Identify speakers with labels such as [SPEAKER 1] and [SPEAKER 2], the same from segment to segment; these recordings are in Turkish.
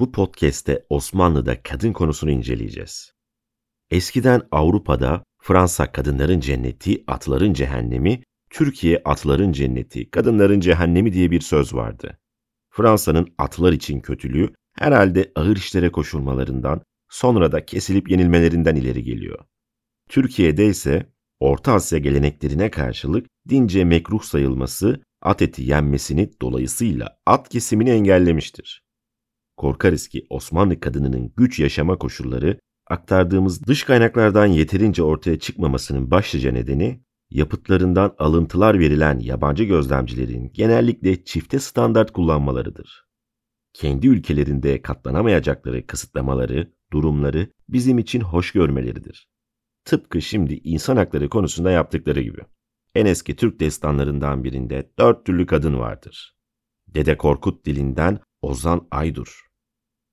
[SPEAKER 1] Bu podcast'te Osmanlı'da kadın konusunu inceleyeceğiz. Eskiden Avrupa'da Fransa kadınların cenneti, atların cehennemi, Türkiye atların cenneti, kadınların cehennemi diye bir söz vardı. Fransa'nın atlar için kötülüğü herhalde ağır işlere koşulmalarından, sonra da kesilip yenilmelerinden ileri geliyor. Türkiye'de ise Orta Asya geleneklerine karşılık dince mekruh sayılması at eti yenmesini dolayısıyla at kesimini engellemiştir. Korkarız ki Osmanlı kadınının güç yaşama koşulları aktardığımız dış kaynaklardan yeterince ortaya çıkmamasının başlıca nedeni yapıtlarından alıntılar verilen yabancı gözlemcilerin genellikle çifte standart kullanmalarıdır. Kendi ülkelerinde katlanamayacakları kısıtlamaları, durumları bizim için hoş görmeleridir. Tıpkı şimdi insan hakları konusunda yaptıkları gibi. En eski Türk destanlarından birinde dört türlü kadın vardır. Dede Korkut dilinden Ozan Aydur.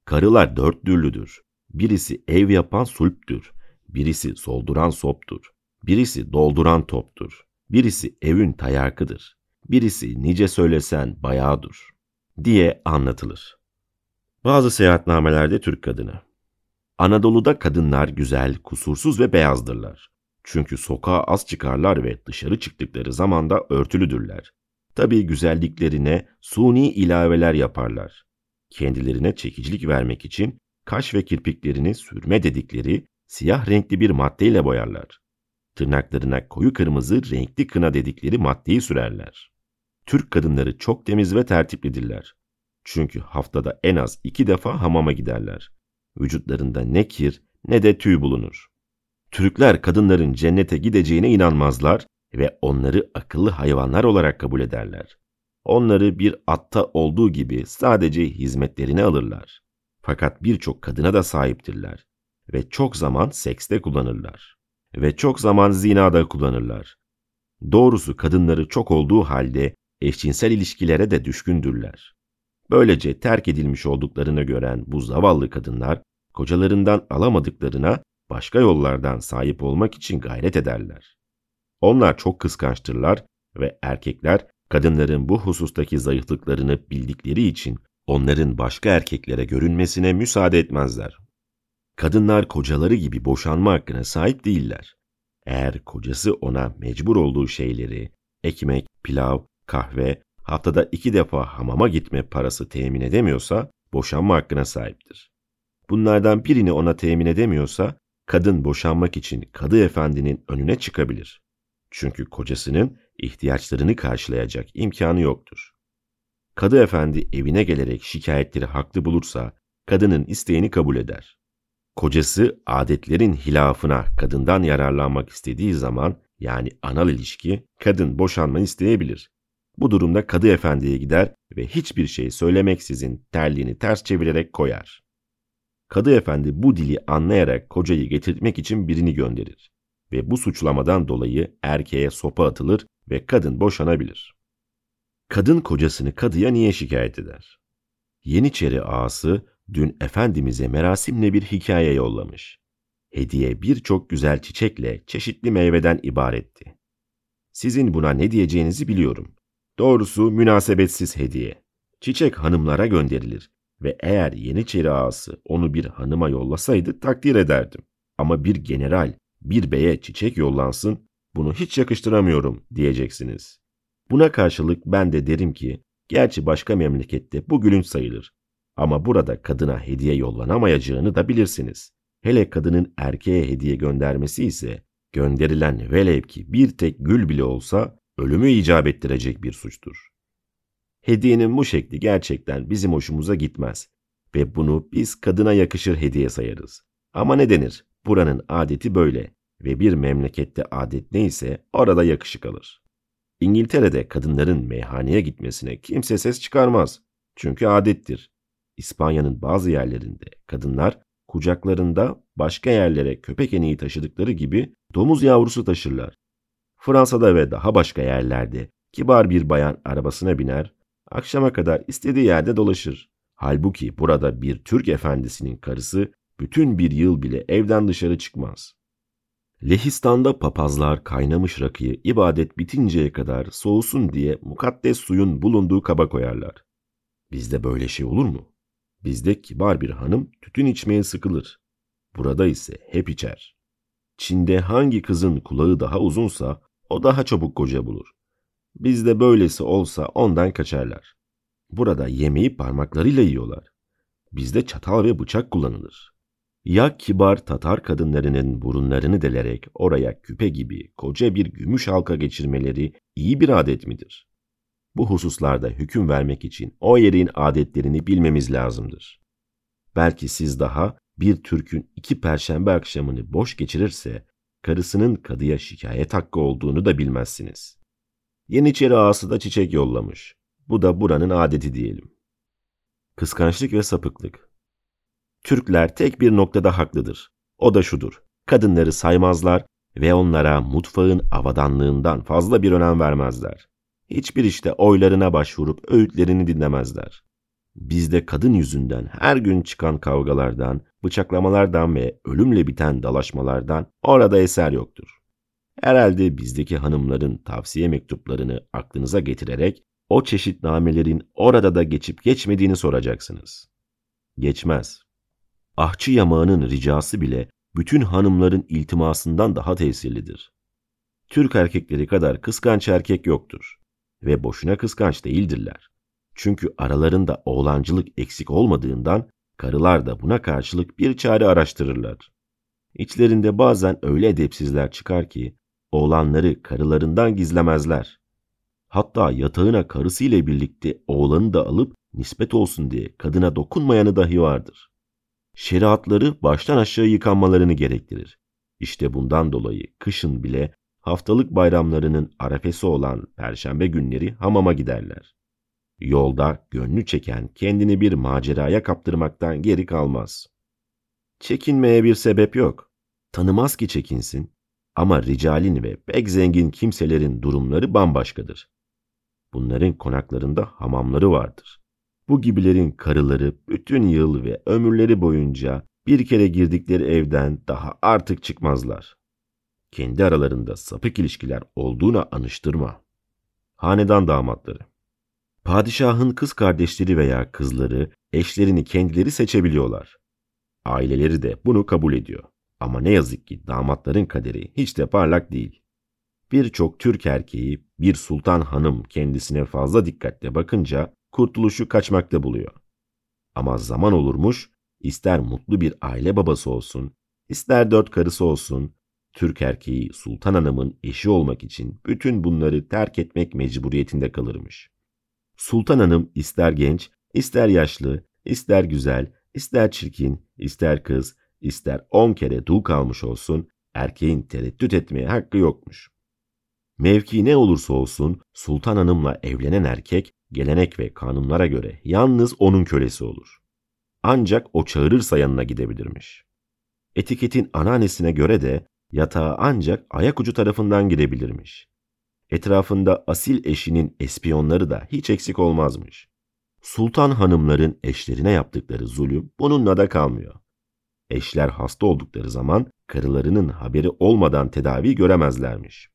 [SPEAKER 1] Karılar dört türlüdür. Birisi ev yapan sulptür. Birisi solduran soptur. Birisi dolduran toptur. Birisi evün tayakıdır. Birisi nice söylesen bayağıdır. Diye anlatılır. Bazı seyahatnamelerde Türk kadını. Anadolu'da kadınlar güzel, kusursuz ve beyazdırlar. Çünkü sokağa az çıkarlar ve dışarı çıktıkları zaman da örtülüdürler. Tabii güzelliklerine suni ilaveler yaparlar. Kendilerine çekicilik vermek için kaş ve kirpiklerini sürme dedikleri siyah renkli bir maddeyle boyarlar. Tırnaklarına koyu kırmızı renkli kına dedikleri maddeyi sürerler. Türk kadınları çok temiz ve tertiplidirler. Çünkü haftada en az iki defa hamama giderler. Vücutlarında ne kir ne de tüy bulunur. Türkler kadınların cennete gideceğine inanmazlar ve onları akıllı hayvanlar olarak kabul ederler. Onları bir atta olduğu gibi sadece hizmetlerine alırlar. Fakat birçok kadına da sahiptirler ve çok zaman sekste kullanırlar ve çok zaman zinada kullanırlar. Doğrusu kadınları çok olduğu halde eşcinsel ilişkilere de düşkündürler. Böylece terk edilmiş olduklarını gören bu zavallı kadınlar kocalarından alamadıklarına başka yollardan sahip olmak için gayret ederler. Onlar çok kıskançtırlar ve erkekler kadınların bu husustaki zayıflıklarını bildikleri için onların başka erkeklere görünmesine müsaade etmezler. Kadınlar kocaları gibi boşanma hakkına sahip değiller. Eğer kocası ona mecbur olduğu şeyleri, ekmek, pilav, kahve, haftada iki defa hamama gitme parası temin edemiyorsa boşanma hakkına sahiptir. Bunlardan birini ona temin edemiyorsa kadın boşanmak için kadı efendinin önüne çıkabilir. Çünkü kocasının ihtiyaçlarını karşılayacak imkanı yoktur. Kadı efendi evine gelerek şikayetleri haklı bulursa kadının isteğini kabul eder. Kocası adetlerin hilafına kadından yararlanmak istediği zaman yani anal ilişki kadın boşanma isteyebilir. Bu durumda kadı efendiye gider ve hiçbir şey söylemeksizin terliğini ters çevirerek koyar. Kadı efendi bu dili anlayarak kocayı getirtmek için birini gönderir ve bu suçlamadan dolayı erkeğe sopa atılır ve kadın boşanabilir. Kadın kocasını kadıya niye şikayet eder? Yeniçeri ağası dün Efendimiz'e merasimle bir hikaye yollamış. Hediye birçok güzel çiçekle çeşitli meyveden ibaretti. Sizin buna ne diyeceğinizi biliyorum. Doğrusu münasebetsiz hediye. Çiçek hanımlara gönderilir ve eğer Yeniçeri ağası onu bir hanıma yollasaydı takdir ederdim. Ama bir general, bir beye çiçek yollansın, bunu hiç yakıştıramıyorum diyeceksiniz. Buna karşılık ben de derim ki, gerçi başka memlekette bu gülünç sayılır. Ama burada kadına hediye yollanamayacağını da bilirsiniz. Hele kadının erkeğe hediye göndermesi ise gönderilen velev ki bir tek gül bile olsa ölümü icap ettirecek bir suçtur. Hediyenin bu şekli gerçekten bizim hoşumuza gitmez ve bunu biz kadına yakışır hediye sayarız. Ama ne denir? Buranın adeti böyle ve bir memlekette adet neyse orada yakışık alır. İngiltere'de kadınların meyhaneye gitmesine kimse ses çıkarmaz. Çünkü adettir. İspanya'nın bazı yerlerinde kadınlar kucaklarında başka yerlere köpek eneği taşıdıkları gibi domuz yavrusu taşırlar. Fransa'da ve daha başka yerlerde kibar bir bayan arabasına biner, akşama kadar istediği yerde dolaşır. Halbuki burada bir Türk efendisinin karısı bütün bir yıl bile evden dışarı çıkmaz. Lehistan'da papazlar kaynamış rakıyı ibadet bitinceye kadar soğusun diye mukaddes suyun bulunduğu kaba koyarlar. Bizde böyle şey olur mu? Bizde kibar bir hanım tütün içmeye sıkılır. Burada ise hep içer. Çin'de hangi kızın kulağı daha uzunsa o daha çabuk koca bulur. Bizde böylesi olsa ondan kaçarlar. Burada yemeği parmaklarıyla yiyorlar. Bizde çatal ve bıçak kullanılır. Ya kibar Tatar kadınlarının burunlarını delerek oraya küpe gibi koca bir gümüş halka geçirmeleri iyi bir adet midir? Bu hususlarda hüküm vermek için o yerin adetlerini bilmemiz lazımdır. Belki siz daha bir Türk'ün iki perşembe akşamını boş geçirirse karısının kadıya şikayet hakkı olduğunu da bilmezsiniz. Yeniçeri ağası da çiçek yollamış. Bu da buranın adeti diyelim. Kıskançlık ve sapıklık. Türkler tek bir noktada haklıdır. O da şudur. Kadınları saymazlar ve onlara mutfağın avadanlığından fazla bir önem vermezler. Hiçbir işte oylarına başvurup öğütlerini dinlemezler. Bizde kadın yüzünden her gün çıkan kavgalardan, bıçaklamalardan ve ölümle biten dalaşmalardan orada eser yoktur. Herhalde bizdeki hanımların tavsiye mektuplarını aklınıza getirerek o çeşit namelerin orada da geçip geçmediğini soracaksınız. Geçmez. Ahçı yamağının ricası bile bütün hanımların iltimasından daha tesirlidir. Türk erkekleri kadar kıskanç erkek yoktur ve boşuna kıskanç değildirler. Çünkü aralarında oğlancılık eksik olmadığından karılar da buna karşılık bir çare araştırırlar. İçlerinde bazen öyle edepsizler çıkar ki oğlanları karılarından gizlemezler. Hatta yatağına karısıyla birlikte oğlanı da alıp nispet olsun diye kadına dokunmayanı dahi vardır. Şeriatları baştan aşağı yıkanmalarını gerektirir. İşte bundan dolayı kışın bile haftalık bayramlarının arefesi olan perşembe günleri hamama giderler. Yolda gönlü çeken kendini bir maceraya kaptırmaktan geri kalmaz. Çekinmeye bir sebep yok. Tanımaz ki çekinsin. Ama ricalin ve pek zengin kimselerin durumları bambaşkadır. Bunların konaklarında hamamları vardır. Bu gibilerin karıları bütün yıl ve ömürleri boyunca bir kere girdikleri evden daha artık çıkmazlar. Kendi aralarında sapık ilişkiler olduğuna anıştırma. Hanedan damatları Padişahın kız kardeşleri veya kızları eşlerini kendileri seçebiliyorlar. Aileleri de bunu kabul ediyor. Ama ne yazık ki damatların kaderi hiç de parlak değil. Birçok Türk erkeği bir sultan hanım kendisine fazla dikkatle bakınca kurtuluşu kaçmakta buluyor. Ama zaman olurmuş, ister mutlu bir aile babası olsun, ister dört karısı olsun, Türk erkeği sultan hanımın eşi olmak için bütün bunları terk etmek mecburiyetinde kalırmış. Sultan hanım ister genç, ister yaşlı, ister güzel, ister çirkin, ister kız, ister on kere dul kalmış olsun, erkeğin tereddüt etmeye hakkı yokmuş. Mevki ne olursa olsun sultan hanımla evlenen erkek gelenek ve kanunlara göre yalnız onun kölesi olur. Ancak o çağırırsa yanına gidebilirmiş. Etiketin anneannesine göre de yatağa ancak ayak ucu tarafından girebilirmiş. Etrafında asil eşinin espiyonları da hiç eksik olmazmış. Sultan hanımların eşlerine yaptıkları zulüm bununla da kalmıyor. Eşler hasta oldukları zaman karılarının haberi olmadan tedavi göremezlermiş.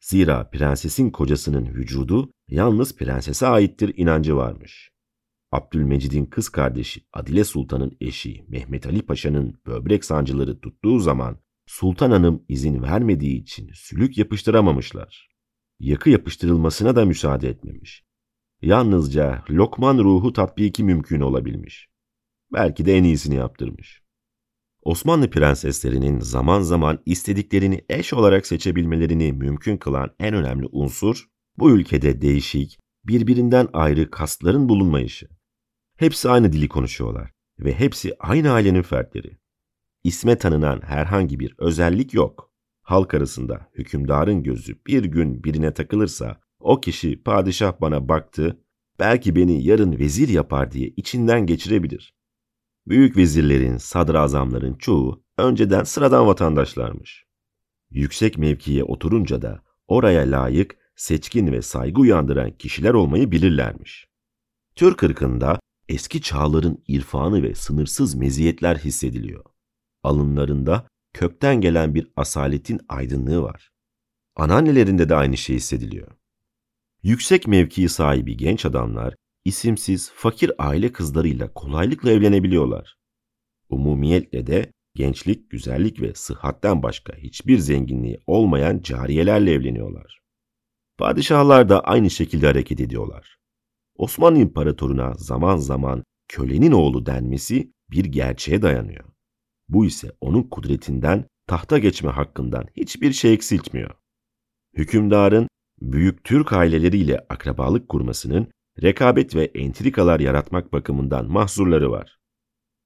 [SPEAKER 1] Zira prensesin kocasının vücudu yalnız prensese aittir inancı varmış. Abdülmecid'in kız kardeşi Adile Sultan'ın eşi Mehmet Ali Paşa'nın böbrek sancıları tuttuğu zaman Sultan Hanım izin vermediği için sülük yapıştıramamışlar. Yakı yapıştırılmasına da müsaade etmemiş. Yalnızca Lokman ruhu tatbiki mümkün olabilmiş. Belki de en iyisini yaptırmış. Osmanlı prenseslerinin zaman zaman istediklerini eş olarak seçebilmelerini mümkün kılan en önemli unsur, bu ülkede değişik, birbirinden ayrı kastların bulunmayışı. Hepsi aynı dili konuşuyorlar ve hepsi aynı ailenin fertleri. İsme tanınan herhangi bir özellik yok. Halk arasında hükümdarın gözü bir gün birine takılırsa o kişi padişah bana baktı, belki beni yarın vezir yapar diye içinden geçirebilir. Büyük vezirlerin, sadrazamların çoğu önceden sıradan vatandaşlarmış. Yüksek mevkiye oturunca da oraya layık, seçkin ve saygı uyandıran kişiler olmayı bilirlermiş. Türk ırkında eski çağların irfanı ve sınırsız meziyetler hissediliyor. Alınlarında kökten gelen bir asaletin aydınlığı var. Anneannelerinde de aynı şey hissediliyor. Yüksek mevkii sahibi genç adamlar isimsiz, fakir aile kızlarıyla kolaylıkla evlenebiliyorlar. Umumiyetle de gençlik, güzellik ve sıhhatten başka hiçbir zenginliği olmayan cariyelerle evleniyorlar. Padişahlar da aynı şekilde hareket ediyorlar. Osmanlı İmparatoruna zaman zaman kölenin oğlu denmesi bir gerçeğe dayanıyor. Bu ise onun kudretinden, tahta geçme hakkından hiçbir şey eksiltmiyor. Hükümdarın büyük Türk aileleriyle akrabalık kurmasının rekabet ve entrikalar yaratmak bakımından mahzurları var.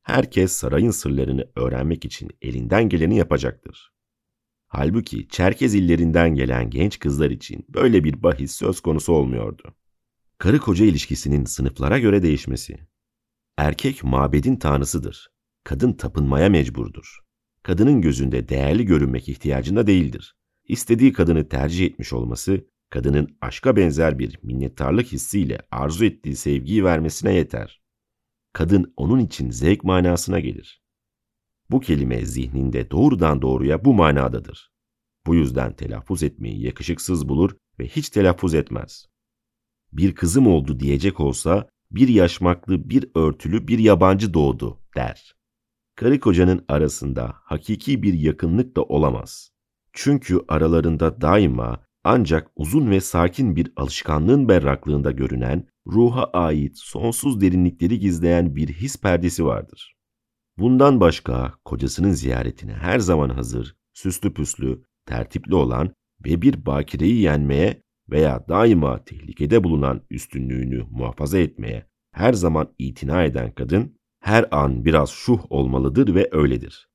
[SPEAKER 1] Herkes sarayın sırlarını öğrenmek için elinden geleni yapacaktır. Halbuki Çerkez illerinden gelen genç kızlar için böyle bir bahis söz konusu olmuyordu. Karı koca ilişkisinin sınıflara göre değişmesi. Erkek mabedin tanrısıdır. Kadın tapınmaya mecburdur. Kadının gözünde değerli görünmek ihtiyacında değildir. İstediği kadını tercih etmiş olması, kadının aşka benzer bir minnettarlık hissiyle arzu ettiği sevgiyi vermesine yeter. Kadın onun için zevk manasına gelir. Bu kelime zihninde doğrudan doğruya bu manadadır. Bu yüzden telaffuz etmeyi yakışıksız bulur ve hiç telaffuz etmez. Bir kızım oldu diyecek olsa bir yaşmaklı, bir örtülü, bir yabancı doğdu der. Karı kocanın arasında hakiki bir yakınlık da olamaz. Çünkü aralarında daima ancak uzun ve sakin bir alışkanlığın berraklığında görünen, ruha ait sonsuz derinlikleri gizleyen bir his perdesi vardır. Bundan başka kocasının ziyaretine her zaman hazır, süslü püslü, tertipli olan ve bir bakireyi yenmeye veya daima tehlikede bulunan üstünlüğünü muhafaza etmeye her zaman itina eden kadın, her an biraz şuh olmalıdır ve öyledir.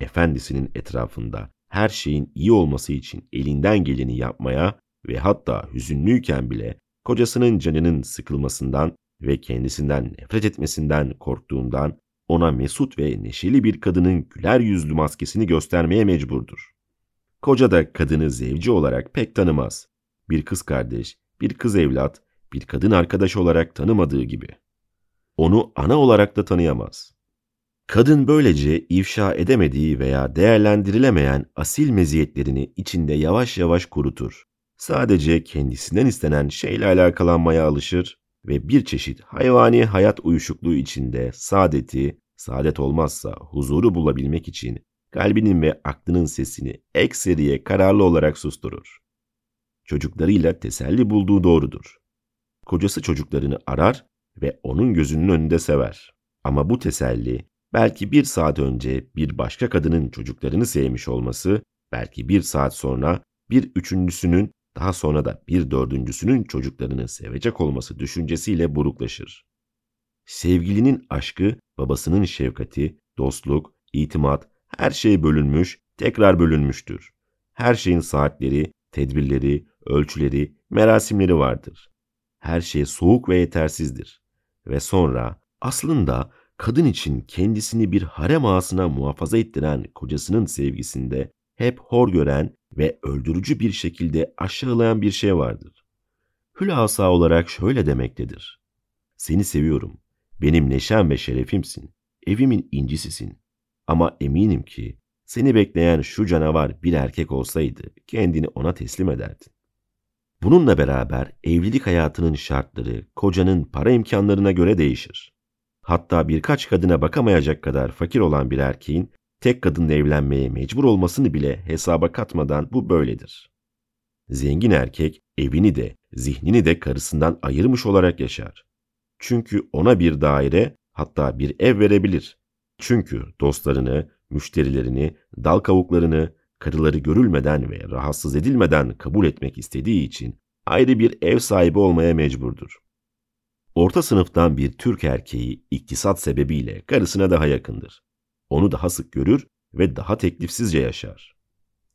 [SPEAKER 1] Efendisinin etrafında her şeyin iyi olması için elinden geleni yapmaya ve hatta hüzünlüyken bile kocasının canının sıkılmasından ve kendisinden nefret etmesinden korktuğundan ona mesut ve neşeli bir kadının güler yüzlü maskesini göstermeye mecburdur. Koca da kadını zevci olarak pek tanımaz. Bir kız kardeş, bir kız evlat, bir kadın arkadaş olarak tanımadığı gibi. Onu ana olarak da tanıyamaz. Kadın böylece ifşa edemediği veya değerlendirilemeyen asil meziyetlerini içinde yavaş yavaş kurutur. Sadece kendisinden istenen şeyle alakalanmaya alışır ve bir çeşit hayvani hayat uyuşukluğu içinde saadeti, saadet olmazsa huzuru bulabilmek için kalbinin ve aklının sesini ekseriye kararlı olarak susturur. Çocuklarıyla teselli bulduğu doğrudur. Kocası çocuklarını arar ve onun gözünün önünde sever. Ama bu teselli belki bir saat önce bir başka kadının çocuklarını sevmiş olması, belki bir saat sonra bir üçüncüsünün daha sonra da bir dördüncüsünün çocuklarını sevecek olması düşüncesiyle buruklaşır. Sevgilinin aşkı, babasının şefkati, dostluk, itimat, her şey bölünmüş, tekrar bölünmüştür. Her şeyin saatleri, tedbirleri, ölçüleri, merasimleri vardır. Her şey soğuk ve yetersizdir. Ve sonra aslında kadın için kendisini bir harem ağasına muhafaza ettiren kocasının sevgisinde hep hor gören ve öldürücü bir şekilde aşağılayan bir şey vardır. Hülasa olarak şöyle demektedir. Seni seviyorum. Benim neşem ve şerefimsin. Evimin incisisin. Ama eminim ki seni bekleyen şu canavar bir erkek olsaydı kendini ona teslim ederdin. Bununla beraber evlilik hayatının şartları kocanın para imkanlarına göre değişir. Hatta birkaç kadına bakamayacak kadar fakir olan bir erkeğin tek kadınla evlenmeye mecbur olmasını bile hesaba katmadan bu böyledir. Zengin erkek evini de zihnini de karısından ayırmış olarak yaşar. Çünkü ona bir daire hatta bir ev verebilir. Çünkü dostlarını, müşterilerini, dal kavuklarını, karıları görülmeden ve rahatsız edilmeden kabul etmek istediği için ayrı bir ev sahibi olmaya mecburdur. Orta sınıftan bir Türk erkeği iktisat sebebiyle karısına daha yakındır. Onu daha sık görür ve daha teklifsizce yaşar.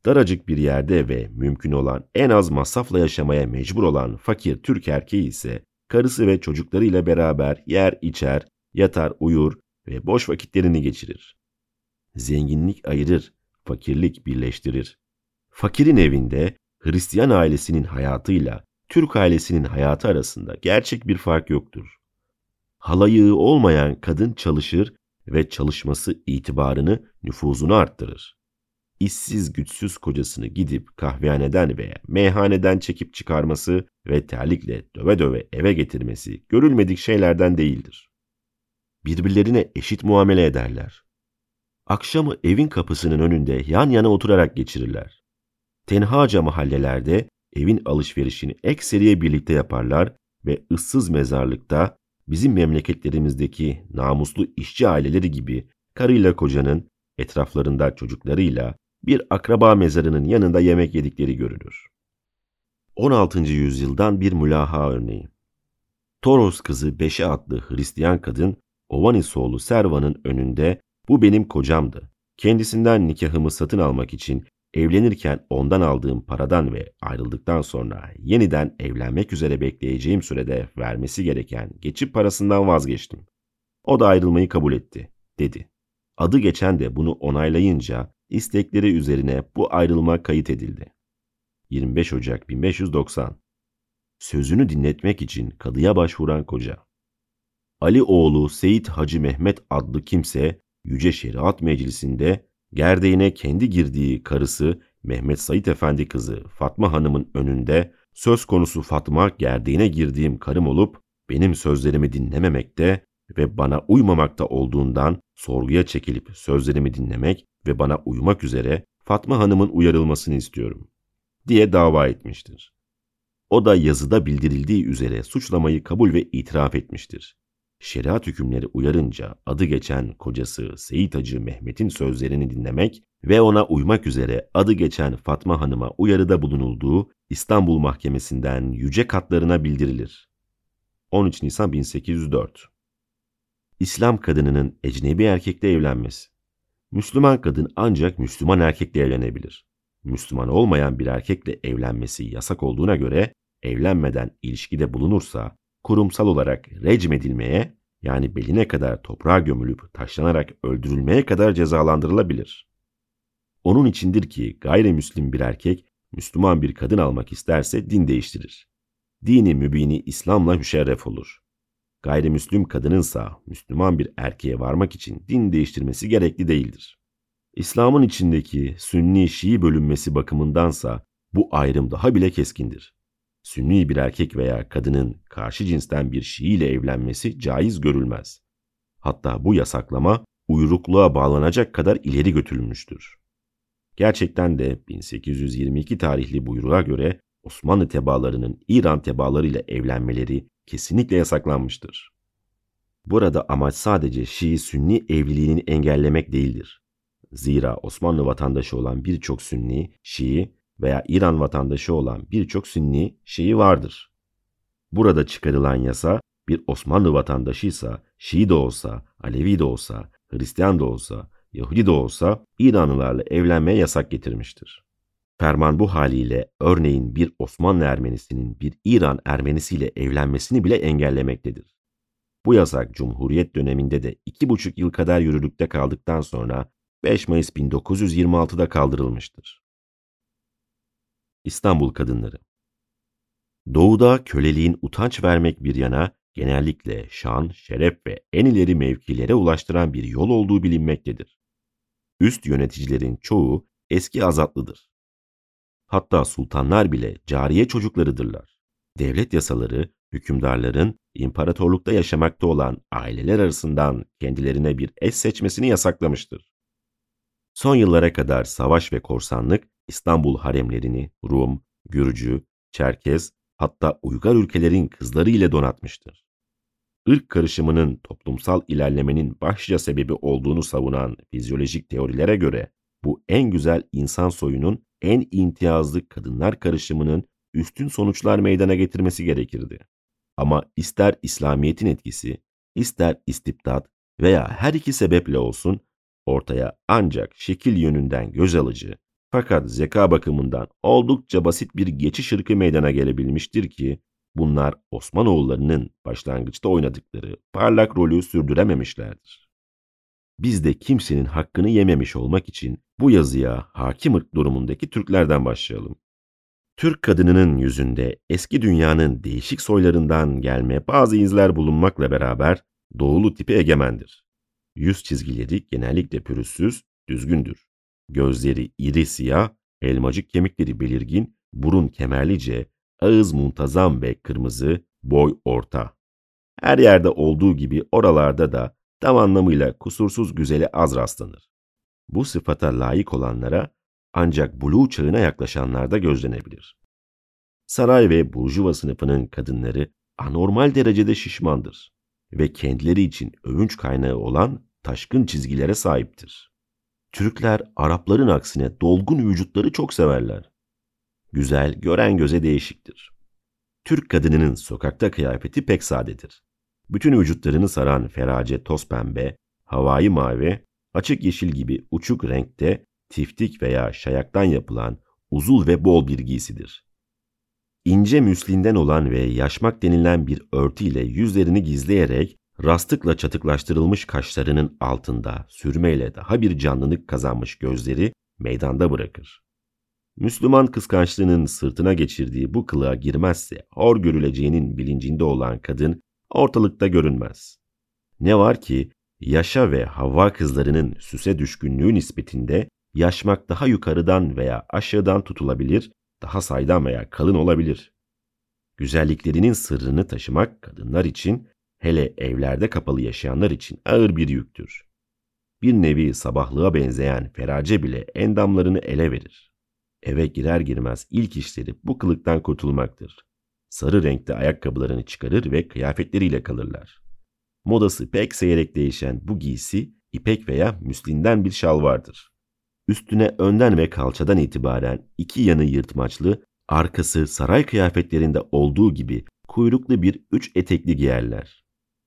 [SPEAKER 1] Daracık bir yerde ve mümkün olan en az masrafla yaşamaya mecbur olan fakir Türk erkeği ise karısı ve çocuklarıyla beraber yer içer, yatar uyur ve boş vakitlerini geçirir. Zenginlik ayırır, fakirlik birleştirir. Fakirin evinde Hristiyan ailesinin hayatıyla Türk ailesinin hayatı arasında gerçek bir fark yoktur. Halayığı olmayan kadın çalışır ve çalışması itibarını, nüfuzunu arttırır. İşsiz güçsüz kocasını gidip kahvehaneden veya meyhaneden çekip çıkarması ve terlikle döve döve eve getirmesi görülmedik şeylerden değildir. Birbirlerine eşit muamele ederler. Akşamı evin kapısının önünde yan yana oturarak geçirirler. Tenhaca mahallelerde evin alışverişini ekseriye birlikte yaparlar ve ıssız mezarlıkta bizim memleketlerimizdeki namuslu işçi aileleri gibi karıyla kocanın etraflarında çocuklarıyla bir akraba mezarının yanında yemek yedikleri görülür. 16. yüzyıldan bir mülaha örneği. Toros kızı Beşe adlı Hristiyan kadın Ovanisoğlu Servan'ın önünde bu benim kocamdı. Kendisinden nikahımı satın almak için evlenirken ondan aldığım paradan ve ayrıldıktan sonra yeniden evlenmek üzere bekleyeceğim sürede vermesi gereken geçip parasından vazgeçtim. O da ayrılmayı kabul etti, dedi. Adı geçen de bunu onaylayınca istekleri üzerine bu ayrılma kayıt edildi. 25 Ocak 1590 Sözünü dinletmek için kadıya başvuran koca. Ali oğlu Seyit Hacı Mehmet adlı kimse Yüce Şeriat Meclisi'nde gerdeğine kendi girdiği karısı Mehmet Said Efendi kızı Fatma Hanım'ın önünde söz konusu Fatma gerdeğine girdiğim karım olup benim sözlerimi dinlememekte ve bana uymamakta olduğundan sorguya çekilip sözlerimi dinlemek ve bana uymak üzere Fatma Hanım'ın uyarılmasını istiyorum diye dava etmiştir. O da yazıda bildirildiği üzere suçlamayı kabul ve itiraf etmiştir. Şeriat hükümleri uyarınca adı geçen kocası Seyit Hacı Mehmet'in sözlerini dinlemek ve ona uymak üzere adı geçen Fatma Hanım'a uyarıda bulunulduğu İstanbul Mahkemesi'nden yüce katlarına bildirilir. 13 Nisan 1804 İslam kadınının ecnebi erkekle evlenmesi Müslüman kadın ancak Müslüman erkekle evlenebilir. Müslüman olmayan bir erkekle evlenmesi yasak olduğuna göre evlenmeden ilişkide bulunursa kurumsal olarak recmedilmeye yani beline kadar toprağa gömülüp taşlanarak öldürülmeye kadar cezalandırılabilir. Onun içindir ki gayrimüslim bir erkek Müslüman bir kadın almak isterse din değiştirir. Dini mübini İslam'la müşerref olur. Gayrimüslim kadınınsa Müslüman bir erkeğe varmak için din değiştirmesi gerekli değildir. İslam'ın içindeki Sünni-Şii bölünmesi bakımındansa bu ayrım daha bile keskindir. Sünni bir erkek veya kadının karşı cinsten bir Şii ile evlenmesi caiz görülmez. Hatta bu yasaklama uyrukluğa bağlanacak kadar ileri götürülmüştür. Gerçekten de 1822 tarihli buyruğa göre Osmanlı tebaalarının İran tebaaları ile evlenmeleri kesinlikle yasaklanmıştır. Burada amaç sadece Şii-Sünni evliliğini engellemek değildir. Zira Osmanlı vatandaşı olan birçok Sünni, Şii veya İran vatandaşı olan birçok Sünni, Şii vardır. Burada çıkarılan yasa bir Osmanlı vatandaşıysa, Şii de olsa, Alevi de olsa, Hristiyan da olsa, Yahudi de olsa İranlılarla evlenmeye yasak getirmiştir. Ferman bu haliyle örneğin bir Osmanlı Ermenisinin bir İran Ermenisiyle evlenmesini bile engellemektedir. Bu yasak Cumhuriyet döneminde de iki buçuk yıl kadar yürürlükte kaldıktan sonra 5 Mayıs 1926'da kaldırılmıştır. İstanbul Kadınları Doğuda köleliğin utanç vermek bir yana genellikle şan, şeref ve en ileri mevkilere ulaştıran bir yol olduğu bilinmektedir. Üst yöneticilerin çoğu eski azatlıdır. Hatta sultanlar bile cariye çocuklarıdırlar. Devlet yasaları hükümdarların imparatorlukta yaşamakta olan aileler arasından kendilerine bir eş seçmesini yasaklamıştır. Son yıllara kadar savaş ve korsanlık İstanbul haremlerini Rum, Gürcü, Çerkez hatta uygar ülkelerin kızları ile donatmıştır. Irk karışımının toplumsal ilerlemenin başlıca sebebi olduğunu savunan fizyolojik teorilere göre bu en güzel insan soyunun en imtiyazlı kadınlar karışımının üstün sonuçlar meydana getirmesi gerekirdi. Ama ister İslamiyet'in etkisi, ister istibdat veya her iki sebeple olsun ortaya ancak şekil yönünden göz alıcı fakat zeka bakımından oldukça basit bir geçiş ırkı meydana gelebilmiştir ki bunlar Osmanoğullarının başlangıçta oynadıkları parlak rolü sürdürememişlerdir. Biz de kimsenin hakkını yememiş olmak için bu yazıya hakim ırk durumundaki Türklerden başlayalım. Türk kadınının yüzünde eski dünyanın değişik soylarından gelme bazı izler bulunmakla beraber doğulu tipi egemendir. Yüz çizgileri genellikle pürüzsüz, düzgündür. Gözleri iri siyah, elmacık kemikleri belirgin, burun kemerlice, ağız muntazam ve kırmızı, boy orta. Her yerde olduğu gibi oralarda da tam anlamıyla kusursuz güzele az rastlanır. Bu sıfata layık olanlara ancak Blue çağına yaklaşanlarda gözlenebilir. Saray ve burjuva sınıfının kadınları anormal derecede şişmandır ve kendileri için övünç kaynağı olan taşkın çizgilere sahiptir. Türkler Arapların aksine dolgun vücutları çok severler. Güzel, gören göze değişiktir. Türk kadınının sokakta kıyafeti pek sadedir. Bütün vücutlarını saran ferace toz pembe, havai mavi, açık yeşil gibi uçuk renkte tiftik veya şayaktan yapılan uzul ve bol bir giysidir. İnce müslinden olan ve yaşmak denilen bir örtü ile yüzlerini gizleyerek rastıkla çatıklaştırılmış kaşlarının altında sürmeyle daha bir canlılık kazanmış gözleri meydanda bırakır. Müslüman kıskançlığının sırtına geçirdiği bu kılığa girmezse hor görüleceğinin bilincinde olan kadın ortalıkta görünmez. Ne var ki yaşa ve Havva kızlarının süse düşkünlüğü nispetinde yaşmak daha yukarıdan veya aşağıdan tutulabilir, daha saydam veya kalın olabilir. Güzelliklerinin sırrını taşımak kadınlar için, hele evlerde kapalı yaşayanlar için ağır bir yüktür. Bir nevi sabahlığa benzeyen ferace bile endamlarını ele verir. Eve girer girmez ilk işleri bu kılıktan kurtulmaktır. Sarı renkte ayakkabılarını çıkarır ve kıyafetleriyle kalırlar. Modası pek seyrek değişen bu giysi, ipek veya müslinden bir şal vardır. Üstüne önden ve kalçadan itibaren iki yanı yırtmaçlı, arkası saray kıyafetlerinde olduğu gibi kuyruklu bir üç etekli giyerler.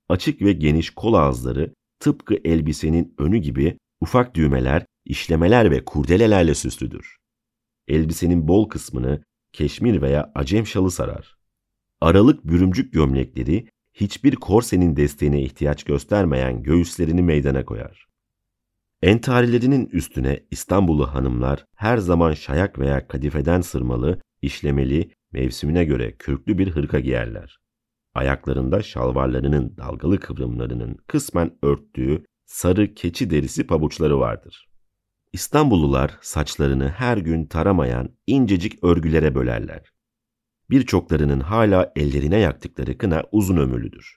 [SPEAKER 1] Açık ve geniş kol ağızları tıpkı elbisenin önü gibi ufak düğmeler, işlemeler ve kurdelelerle süslüdür. Elbisenin bol kısmını keşmir veya acem şalı sarar. Aralık bürümcük gömlekleri hiçbir korsenin desteğine ihtiyaç göstermeyen göğüslerini meydana koyar. Entarilerinin üstüne İstanbullu hanımlar her zaman şayak veya kadifeden sırmalı, işlemeli, mevsimine göre kürklü bir hırka giyerler. Ayaklarında şalvarlarının dalgalı kıvrımlarının kısmen örttüğü sarı keçi derisi pabuçları vardır. İstanbullular saçlarını her gün taramayan incecik örgülere bölerler. Birçoklarının hala ellerine yaktıkları kına uzun ömürlüdür.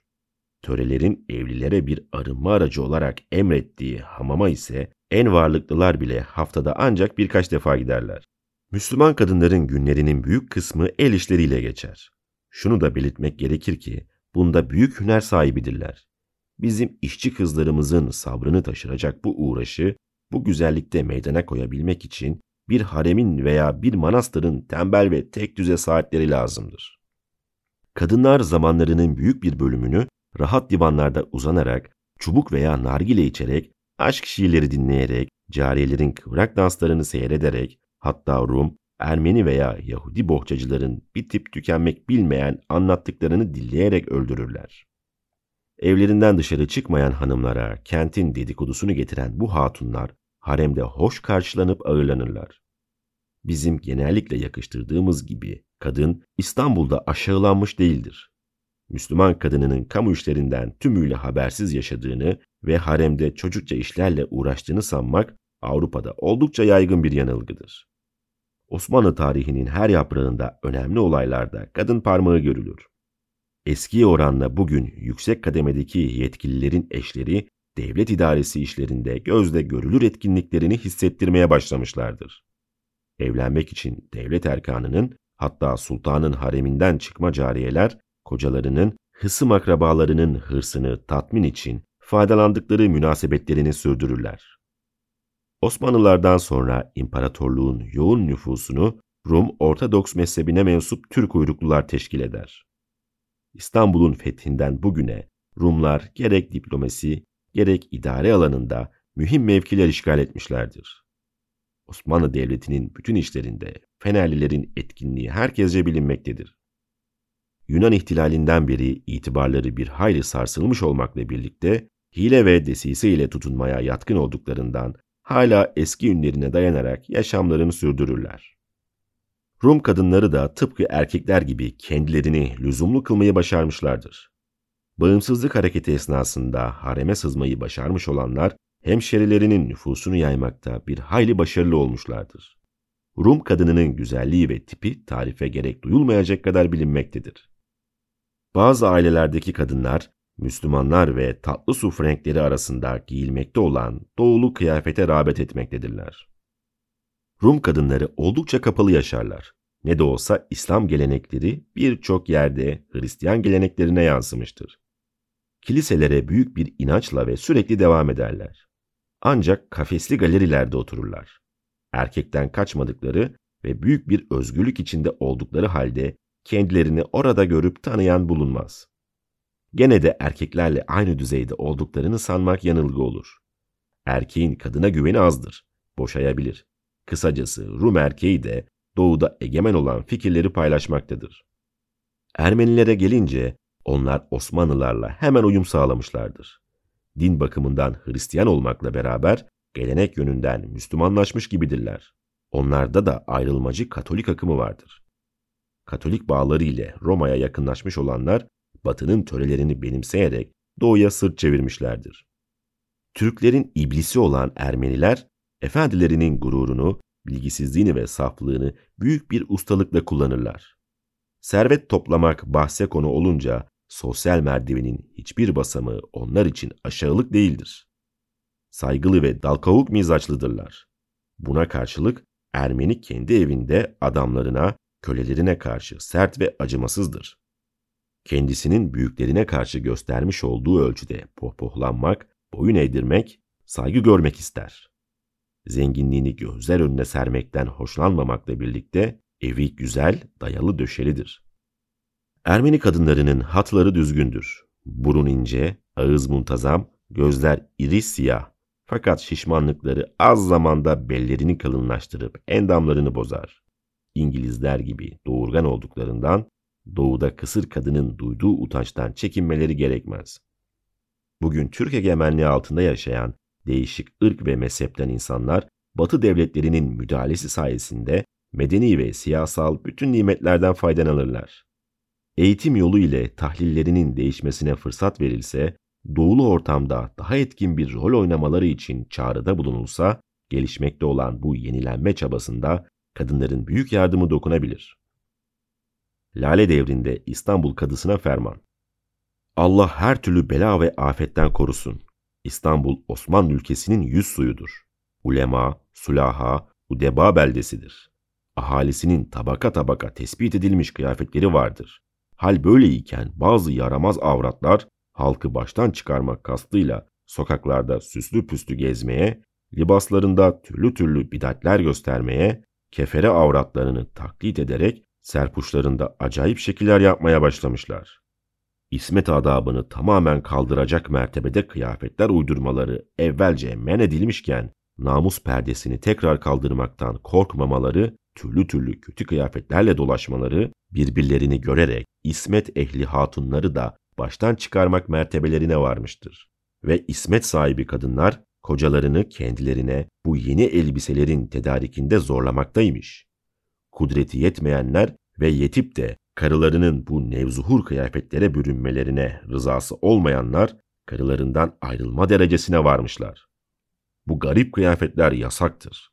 [SPEAKER 1] Törelerin evlilere bir arınma aracı olarak emrettiği hamama ise en varlıklılar bile haftada ancak birkaç defa giderler. Müslüman kadınların günlerinin büyük kısmı el işleriyle geçer. Şunu da belirtmek gerekir ki bunda büyük hüner sahibidirler. Bizim işçi kızlarımızın sabrını taşıracak bu uğraşı, bu güzellikte meydana koyabilmek için bir haremin veya bir manastırın tembel ve tek düze saatleri lazımdır. Kadınlar zamanlarının büyük bir bölümünü rahat divanlarda uzanarak, çubuk veya nargile içerek, aşk şiirleri dinleyerek, cariyelerin kıvrak danslarını seyrederek, hatta Rum, Ermeni veya Yahudi bohçacıların bitip tükenmek bilmeyen anlattıklarını dinleyerek öldürürler. Evlerinden dışarı çıkmayan hanımlara kentin dedikodusunu getiren bu hatunlar haremde hoş karşılanıp ağırlanırlar. Bizim genellikle yakıştırdığımız gibi kadın İstanbul'da aşağılanmış değildir. Müslüman kadınının kamu işlerinden tümüyle habersiz yaşadığını ve haremde çocukça işlerle uğraştığını sanmak Avrupa'da oldukça yaygın bir yanılgıdır. Osmanlı tarihinin her yaprağında önemli olaylarda kadın parmağı görülür. Eskiye oranla bugün yüksek kademedeki yetkililerin eşleri devlet idaresi işlerinde gözle görülür etkinliklerini hissettirmeye başlamışlardır. Evlenmek için devlet erkanının hatta sultanın hareminden çıkma cariyeler kocalarının hısım akrabalarının hırsını tatmin için faydalandıkları münasebetlerini sürdürürler. Osmanlılardan sonra imparatorluğun yoğun nüfusunu Rum Ortodoks mezhebine mensup Türk uyruklular teşkil eder. İstanbul'un fethinden bugüne Rumlar gerek diplomasi gerek idare alanında mühim mevkiler işgal etmişlerdir. Osmanlı Devleti'nin bütün işlerinde Fenerlilerin etkinliği herkesce bilinmektedir. Yunan ihtilalinden beri itibarları bir hayli sarsılmış olmakla birlikte hile ve desise ile tutunmaya yatkın olduklarından hala eski ünlerine dayanarak yaşamlarını sürdürürler. Rum kadınları da tıpkı erkekler gibi kendilerini lüzumlu kılmayı başarmışlardır. Bağımsızlık hareketi esnasında hareme sızmayı başarmış olanlar hemşerilerinin nüfusunu yaymakta bir hayli başarılı olmuşlardır. Rum kadınının güzelliği ve tipi tarife gerek duyulmayacak kadar bilinmektedir. Bazı ailelerdeki kadınlar, Müslümanlar ve tatlı su frenkleri arasında giyilmekte olan doğulu kıyafete rağbet etmektedirler. Rum kadınları oldukça kapalı yaşarlar. Ne de olsa İslam gelenekleri birçok yerde Hristiyan geleneklerine yansımıştır. Kiliselere büyük bir inançla ve sürekli devam ederler. Ancak kafesli galerilerde otururlar. Erkekten kaçmadıkları ve büyük bir özgürlük içinde oldukları halde kendilerini orada görüp tanıyan bulunmaz. Gene de erkeklerle aynı düzeyde olduklarını sanmak yanılgı olur. Erkeğin kadına güveni azdır, boşayabilir. Kısacası Rum erkeği de doğuda egemen olan fikirleri paylaşmaktadır. Ermenilere gelince onlar Osmanlılarla hemen uyum sağlamışlardır. Din bakımından Hristiyan olmakla beraber gelenek yönünden Müslümanlaşmış gibidirler. Onlarda da ayrılmacı Katolik akımı vardır. Katolik bağları ile Roma'ya yakınlaşmış olanlar Batı'nın törelerini benimseyerek Doğu'ya sırt çevirmişlerdir. Türklerin iblisi olan Ermeniler, efendilerinin gururunu, bilgisizliğini ve saflığını büyük bir ustalıkla kullanırlar. Servet toplamak bahse konu olunca sosyal merdivenin hiçbir basamağı onlar için aşağılık değildir. Saygılı ve dalkavuk mizaçlıdırlar. Buna karşılık Ermeni kendi evinde adamlarına, kölelerine karşı sert ve acımasızdır. Kendisinin büyüklerine karşı göstermiş olduğu ölçüde pohpohlanmak, boyun eğdirmek, saygı görmek ister. Zenginliğini gözler önüne sermekten hoşlanmamakla birlikte evi güzel, dayalı döşelidir. Ermeni kadınlarının hatları düzgündür. Burun ince, ağız muntazam, gözler iri siyah. Fakat şişmanlıkları az zamanda bellerini kalınlaştırıp endamlarını bozar. İngilizler gibi doğurgan olduklarından doğuda kısır kadının duyduğu utançtan çekinmeleri gerekmez. Bugün Türk egemenliği altında yaşayan değişik ırk ve mezhepten insanlar Batı devletlerinin müdahalesi sayesinde medeni ve siyasal bütün nimetlerden faydalanırlar. Eğitim yolu ile tahlillerinin değişmesine fırsat verilse, doğulu ortamda daha etkin bir rol oynamaları için çağrıda bulunulsa, gelişmekte olan bu yenilenme çabasında kadınların büyük yardımı dokunabilir. Lale devrinde İstanbul kadısına ferman. Allah her türlü bela ve afetten korusun. İstanbul Osmanlı ülkesinin yüz suyudur. Ulema, sulaha, udeba beldesidir. Ahalisinin tabaka tabaka tespit edilmiş kıyafetleri vardır. Hal böyleyken bazı yaramaz avratlar halkı baştan çıkarmak kastıyla sokaklarda süslü püslü gezmeye, libaslarında türlü türlü bidatler göstermeye, kefere avratlarını taklit ederek serpuçlarında acayip şekiller yapmaya başlamışlar. İsmet adabını tamamen kaldıracak mertebede kıyafetler uydurmaları evvelce men edilmişken, namus perdesini tekrar kaldırmaktan korkmamaları, türlü türlü kötü kıyafetlerle dolaşmaları, birbirlerini görerek İsmet ehli hatunları da baştan çıkarmak mertebelerine varmıştır. Ve İsmet sahibi kadınlar kocalarını kendilerine bu yeni elbiselerin tedarikinde zorlamaktaymış. Kudreti yetmeyenler ve yetip de karılarının bu nevzuhur kıyafetlere bürünmelerine rızası olmayanlar karılarından ayrılma derecesine varmışlar. Bu garip kıyafetler yasaktır.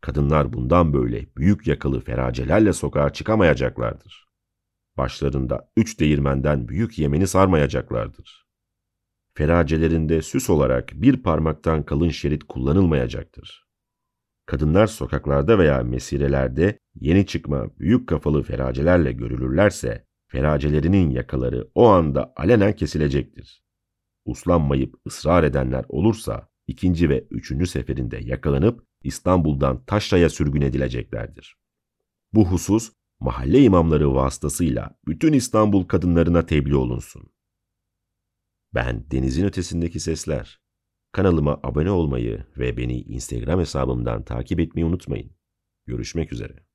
[SPEAKER 1] Kadınlar bundan böyle büyük yakalı feracelerle sokağa çıkamayacaklardır. Başlarında üç değirmenden büyük yemeni sarmayacaklardır. Feracelerinde süs olarak bir parmaktan kalın şerit kullanılmayacaktır. Kadınlar sokaklarda veya mesirelerde yeni çıkma büyük kafalı feracelerle görülürlerse, feracelerinin yakaları o anda alenen kesilecektir. Uslanmayıp ısrar edenler olursa, ikinci ve üçüncü seferinde yakalanıp İstanbul'dan Taşra'ya sürgün edileceklerdir. Bu husus mahalle imamları vasıtasıyla bütün İstanbul kadınlarına tebliğ olunsun. Ben denizin ötesindeki sesler. Kanalıma abone olmayı ve beni Instagram hesabımdan takip etmeyi unutmayın. Görüşmek üzere.